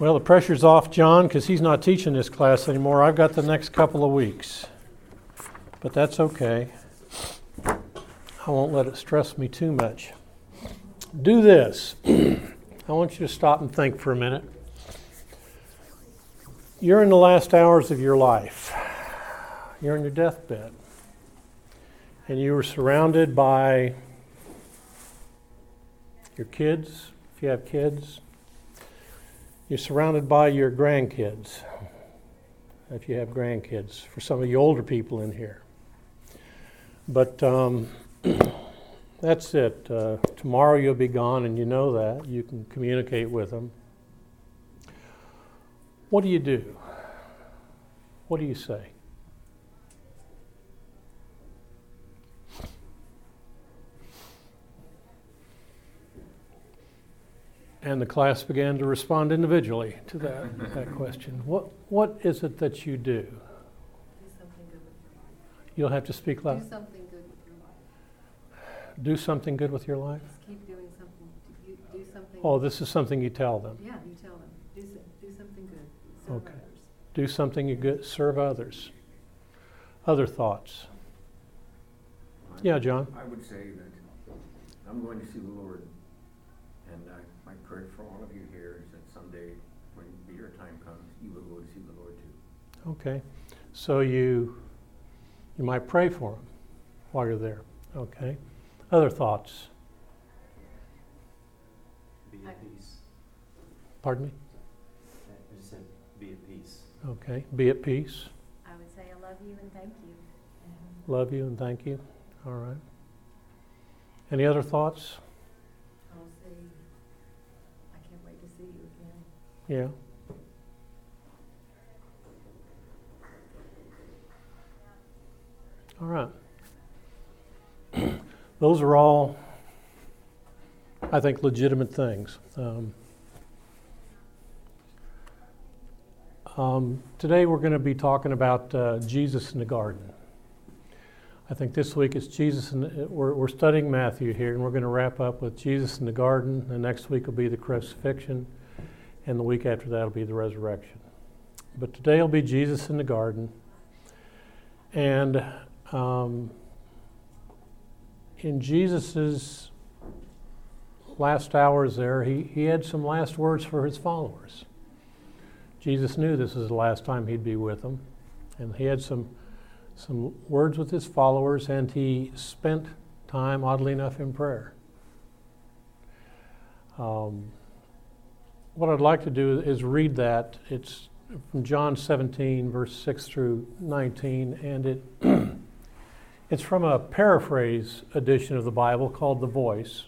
Well, the pressure's off John because he's not teaching this class anymore. I've got the next couple of weeks. But that's okay. I won't let it stress me too much. Do this. I want you to stop and think for a minute. You're in the last hours of your life, you're in your deathbed, and you were surrounded by your kids, if you have kids you're surrounded by your grandkids, if you have grandkids, for some of you older people in here. But um, that's it. Uh, tomorrow you'll be gone, and you know that. You can communicate with them. What do you do? What do you say? And the class began to respond individually to that, that question. What, what is it that you do? Do something good with your life. You'll have to speak Do something good with your life. Do something good with your life? Just keep doing something. Do, do something. Oh, this is something you tell them. Yeah, you tell them. Do, do something good. Serve Okay. others. Do something you good, serve others. Other thoughts? Yeah, John? I would say that I'm going to see the Lord, and I, my prayer for all of you here is that someday, when your time comes, you will go to see the Lord too. Okay. So you you might pray for them while you're there. Okay. Other thoughts? Be at peace. Pardon me? I just said, be at peace. Okay. Be at peace. I would say I love you and thank you. Love you and thank you. All right. Any other thoughts? I'll say, I can't wait to see you again. Yeah. All right. Those are all, I think, legitimate things. Um, um, today we're going to be talking about uh, Jesus in the garden. I think this week it's Jesus, and we're, we're studying Matthew here, and we're going to wrap up with Jesus in the garden. The next week will be the crucifixion and the week after that will be the resurrection. But today will be Jesus in the garden. And um, in Jesus' last hours there, he, he had some last words for his followers. Jesus knew this was the last time he'd be with them. And he had some, some words with his followers, and he spent time, oddly enough, in prayer. Um, what I'd like to do is read that. It's from John 17, verse 6 through 19, and it it's from a paraphrase edition of the Bible called The Voice.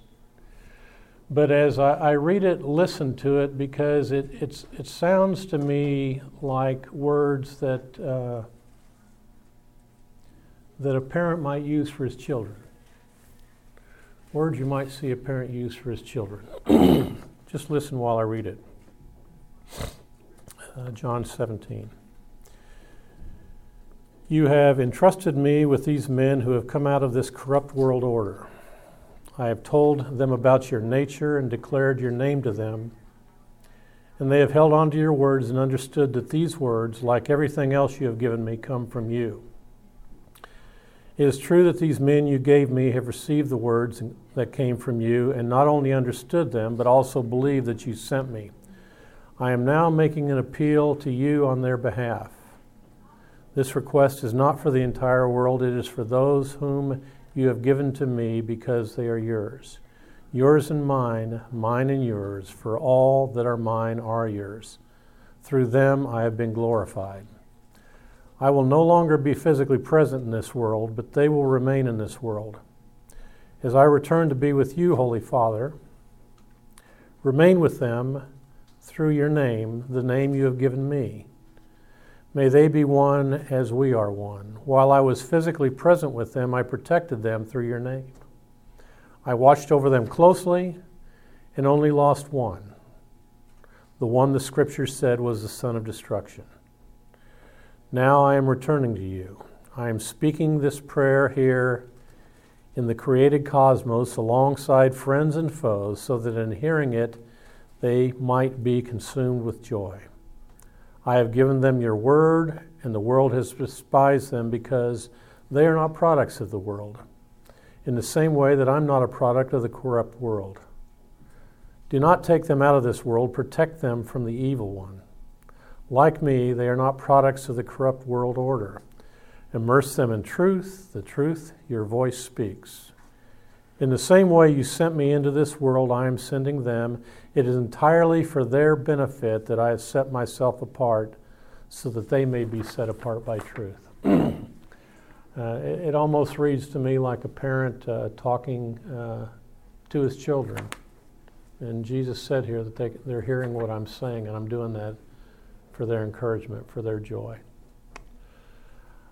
But as I, I read it, listen to it because it, it sounds to me like words that, uh, that a parent might use for his children. Words you might see a parent use for his children. Just listen while I read it. Uh, John 17. You have entrusted me with these men who have come out of this corrupt world order. I have told them about your nature and declared your name to them. And they have held on to your words and understood that these words, like everything else you have given me, come from you. It is true that these men you gave me have received the words that came from you, and not only understood them, but also believed that you sent me. I am now making an appeal to you on their behalf. This request is not for the entire world, it is for those whom you have given to me because they are yours. Yours and mine, mine and yours, for all that are mine are yours. Through them I have been glorified. I will no longer be physically present in this world, but they will remain in this world. As I return to be with you, Holy Father, remain with them through your name, the name you have given me. May they be one as we are one. While I was physically present with them, I protected them through your name. I watched over them closely and only lost one. The one the scripture said was the son of destruction. Now I am returning to you. I am speaking this prayer here in the created cosmos alongside friends and foes, so that in hearing it, they might be consumed with joy. I have given them your word, and the world has despised them because they are not products of the world, in the same way that I'm not a product of the corrupt world. Do not take them out of this world, protect them from the evil one. Like me, they are not products of the corrupt world order. Immerse them in truth, the truth your voice speaks. In the same way you sent me into this world, I am sending them. It is entirely for their benefit that I have set myself apart so that they may be set apart by truth. uh, it, it, almost reads to me like a parent uh, talking uh, to his children. And Jesus said here that they, they're hearing what I'm saying, and I'm doing that for their encouragement, for their joy.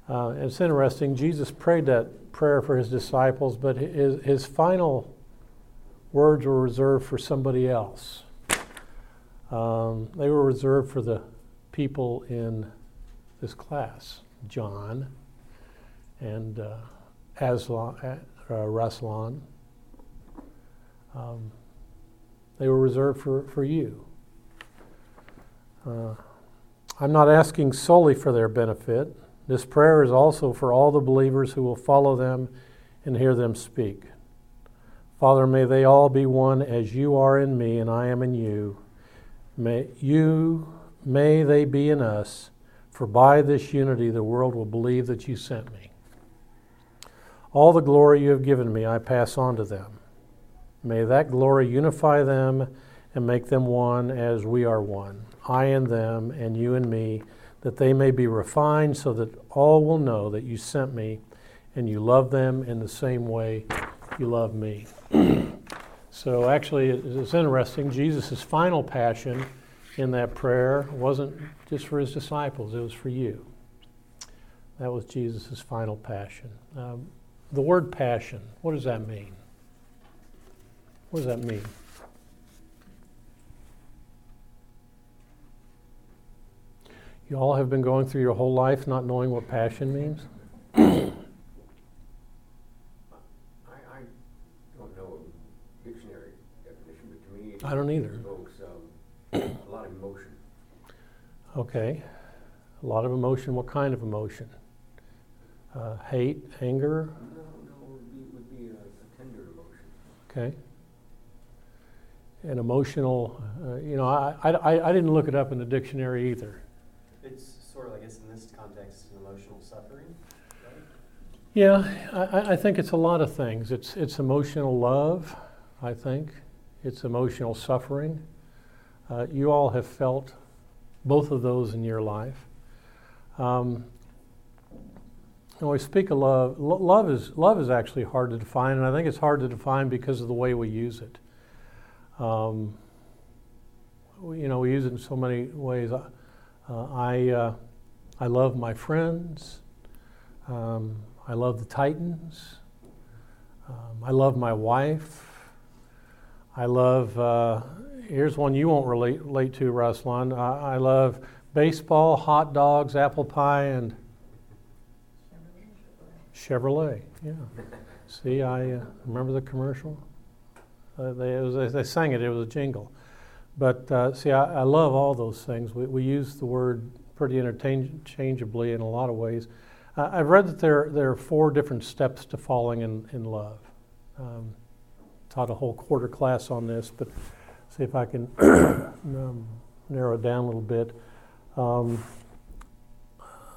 Uh, it's interesting, Jesus prayed that prayer for his disciples, but his, his final words were reserved for somebody else. Um, they were reserved for the people in this class John and uh, Aslan, uh, Raslan. Um, they were reserved for, for you. Uh, I'm not asking solely for their benefit. This prayer is also for all the believers who will follow them and hear them speak. Father, may they all be one as you are in me and I am in you. May you may they be in us, for by this unity the world will believe that you sent me. All the glory you have given me I pass on to them. May that glory unify them and make them one as we are one. I and them, and you and me, that they may be refined so that all will know that you sent me and you love them in the same way you love me. so, actually, it's interesting. Jesus' final passion in that prayer wasn't just for his disciples, it was for you. That was Jesus' final passion. Um, the word passion, what does that mean? What does that mean? You all have been going through your whole life not knowing what passion means? I, I don't know a dictionary definition, but to me, it I don't either. evokes um, a lot of emotion. Okay. A lot of emotion. What kind of emotion? Uh, hate, anger? No, no, would be, would be a, a tender emotion. Okay. An emotional, uh, you know, I, I, I didn't look it up in the dictionary either. It's sort of, I guess, in this context, an emotional suffering, right? Yeah, I, I think it's a lot of things. It's, it's emotional love, I think. It's emotional suffering. Uh, you all have felt both of those in your life. Um, when we speak of love, lo- love is, love is actually hard to define, and I think it's hard to define because of the way we use it. Um, you know, we use it in so many ways. Uh, I, uh, I love my friends. Um, I love the Titans. Um, I love my wife. I love, uh, here's one you won't relate, relate to, Ruslan. I, I love baseball, hot dogs, apple pie, and Chevrolet. Yeah. See, I uh, remember the commercial. Uh, they, was, they sang it. It was a jingle. But uh, see, I, I, love all those things. We, we use the word pretty interchangeably in a lot of ways. Uh, I've read that there, there are four different steps to falling in, in love. Um, taught a whole quarter class on this, but see if I can um, narrow it down a little bit. Um,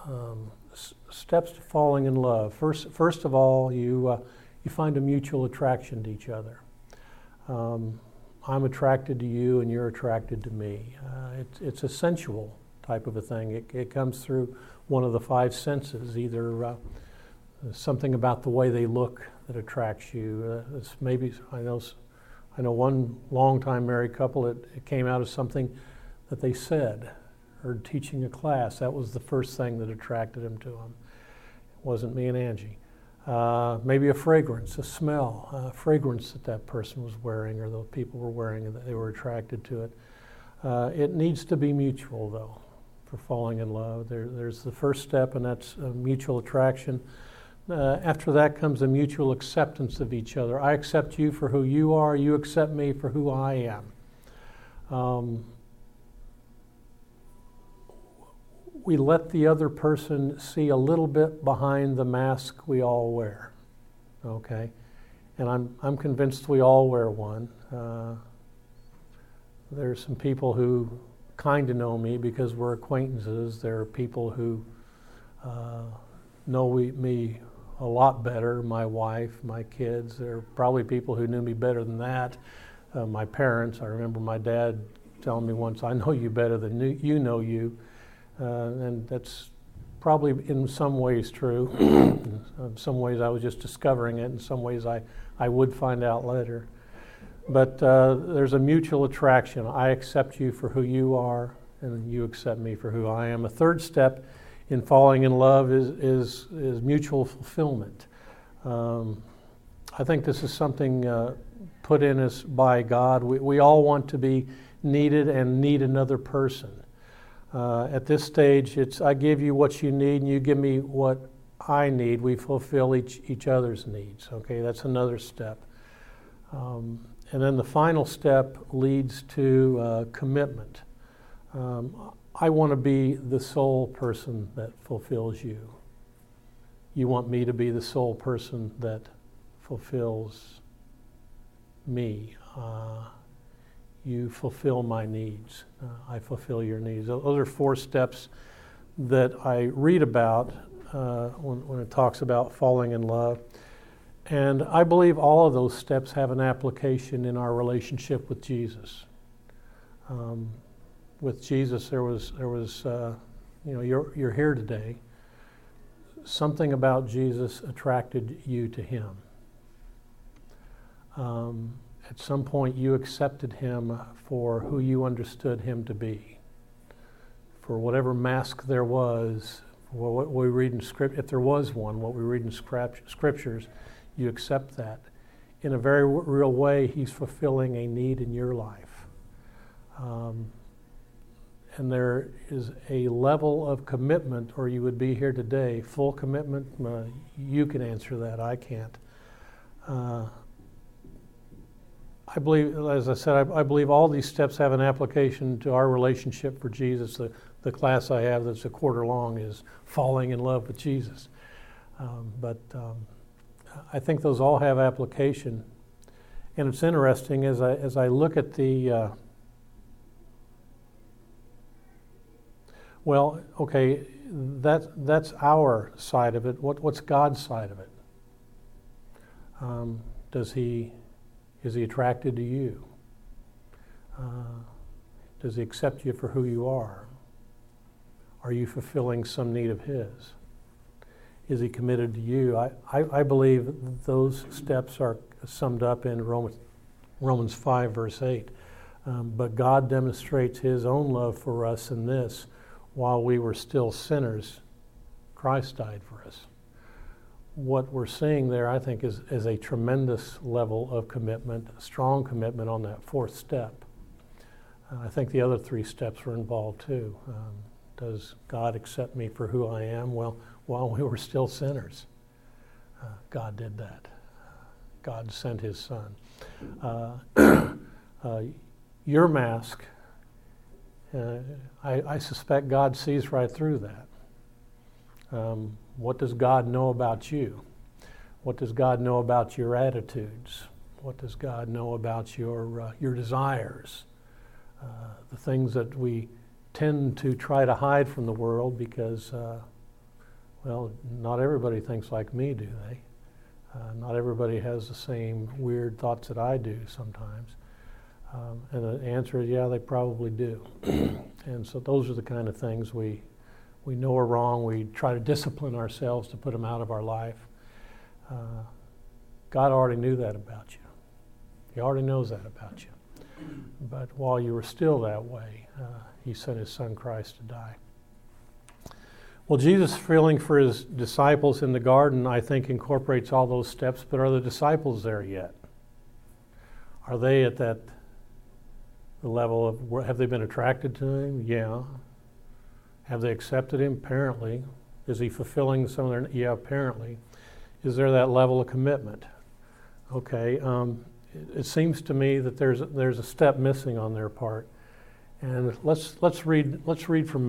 um, s- steps to falling in love. First, first of all, you, uh, you find a mutual attraction to each other. Um, I'm attracted to you and you're attracted to me. Uh, it's, it's a sensual type of a thing. It, it comes through one of the five senses, either uh, something about the way they look that attracts you. Uh, it's maybe, I know, I know one long-time married couple, it, it came out of something that they said or teaching a class. That was the first thing that attracted him to them. It wasn't me and Angie. Uh, maybe a fragrance, a smell, a fragrance that that person was wearing or the people were wearing and that they were attracted to it. Uh, it needs to be mutual, though, for falling in love. There, there's the first step, and that's mutual attraction. Uh, after that comes a mutual acceptance of each other. I accept you for who you are, you accept me for who I am. um, we let the other person see a little bit behind the mask we all wear. Okay? And I'm, I'm convinced we all wear one. Uh, there's some people who kind of know me because we're acquaintances. There are people who uh, know we, me a lot better my wife, my kids. There are probably people who knew me better than that. Uh, my parents, I remember my dad telling me once, I know you better than you know you. Uh, and that's probably in some ways true. in some ways, I was just discovering it. In some ways, I, I would find out later. But uh, there's a mutual attraction. I accept you for who you are, and you accept me for who I am. A third step in falling in love is, is, is mutual fulfillment. Um, I think this is something uh, put in us by God. We, we all want to be needed and need another person. Uh, at this stage, it's I give you what you need and you give me what I need. We fulfill each, each other's needs. Okay, that's another step. Um, and then the final step leads to uh, commitment. Um, I want to be the sole person that fulfills you. You want me to be the sole person that fulfills me. Uh, you fulfill my needs. Uh, I fulfill your needs. Those are four steps that I read about uh, when, when it talks about falling in love. And I believe all of those steps have an application in our relationship with Jesus. Um, with Jesus, there was, there was uh, you know, you're, you're here today. Something about Jesus attracted you to him. Um, at some point, you accepted him for who you understood him to be. For whatever mask there was, what we read in script, if there was one, what we read in scriptures, you accept that. In a very real way, he's fulfilling a need in your life. Um, and there is a level of commitment, or you would be here today, full commitment. Uh, you can answer that, I can't. Uh, I believe, as I said, I, I, believe all these steps have an application to our relationship for Jesus. The, the class I have that's a quarter long is Falling in Love with Jesus. Um, but um, I think those all have application. And it's interesting as I, as I look at the uh, Well, okay, that, that's our side of it. What, what's God's side of it? Um, does he, is he attracted to you? Uh, does he accept you for who you are? Are you fulfilling some need of his? Is he committed to you? I, I, I believe those steps are summed up in Romans, Romans 5, verse 8. Um, but God demonstrates his own love for us in this while we were still sinners, Christ died for us. What we're seeing there, I think, is, is a tremendous level of commitment, strong commitment on that fourth step. Uh, I think the other three steps were involved too. Um, does God accept me for who I am? Well, while we were still sinners, uh, God did that. God sent his son. Uh, uh your mask uh, I, I, suspect God sees right through that. Um, what does God know about you? What does God know about your attitudes? What does God know about your, uh, your desires? Uh, the things that we tend to try to hide from the world because, uh, well, not everybody thinks like me, do they? Uh, not everybody has the same weird thoughts that I do sometimes. Um, and the answer is, yeah, they probably do. and so those are the kind of things we, we know are wrong. We try to discipline ourselves to put them out of our life. Uh, God already knew that about you. He already knows that about you. But while you were still that way, uh, He sent His Son Christ to die. Well, Jesus' feeling for His disciples in the garden, I think, incorporates all those steps, but are the disciples there yet? Are they at that level of have they been attracted to him? Yeah. Have they accepted him? Apparently. Is he fulfilling some of their? Yeah, apparently. Is there that level of commitment? Okay. Um, it, it, seems to me that there's there's a step missing on their part. And let's, let's read, let's read from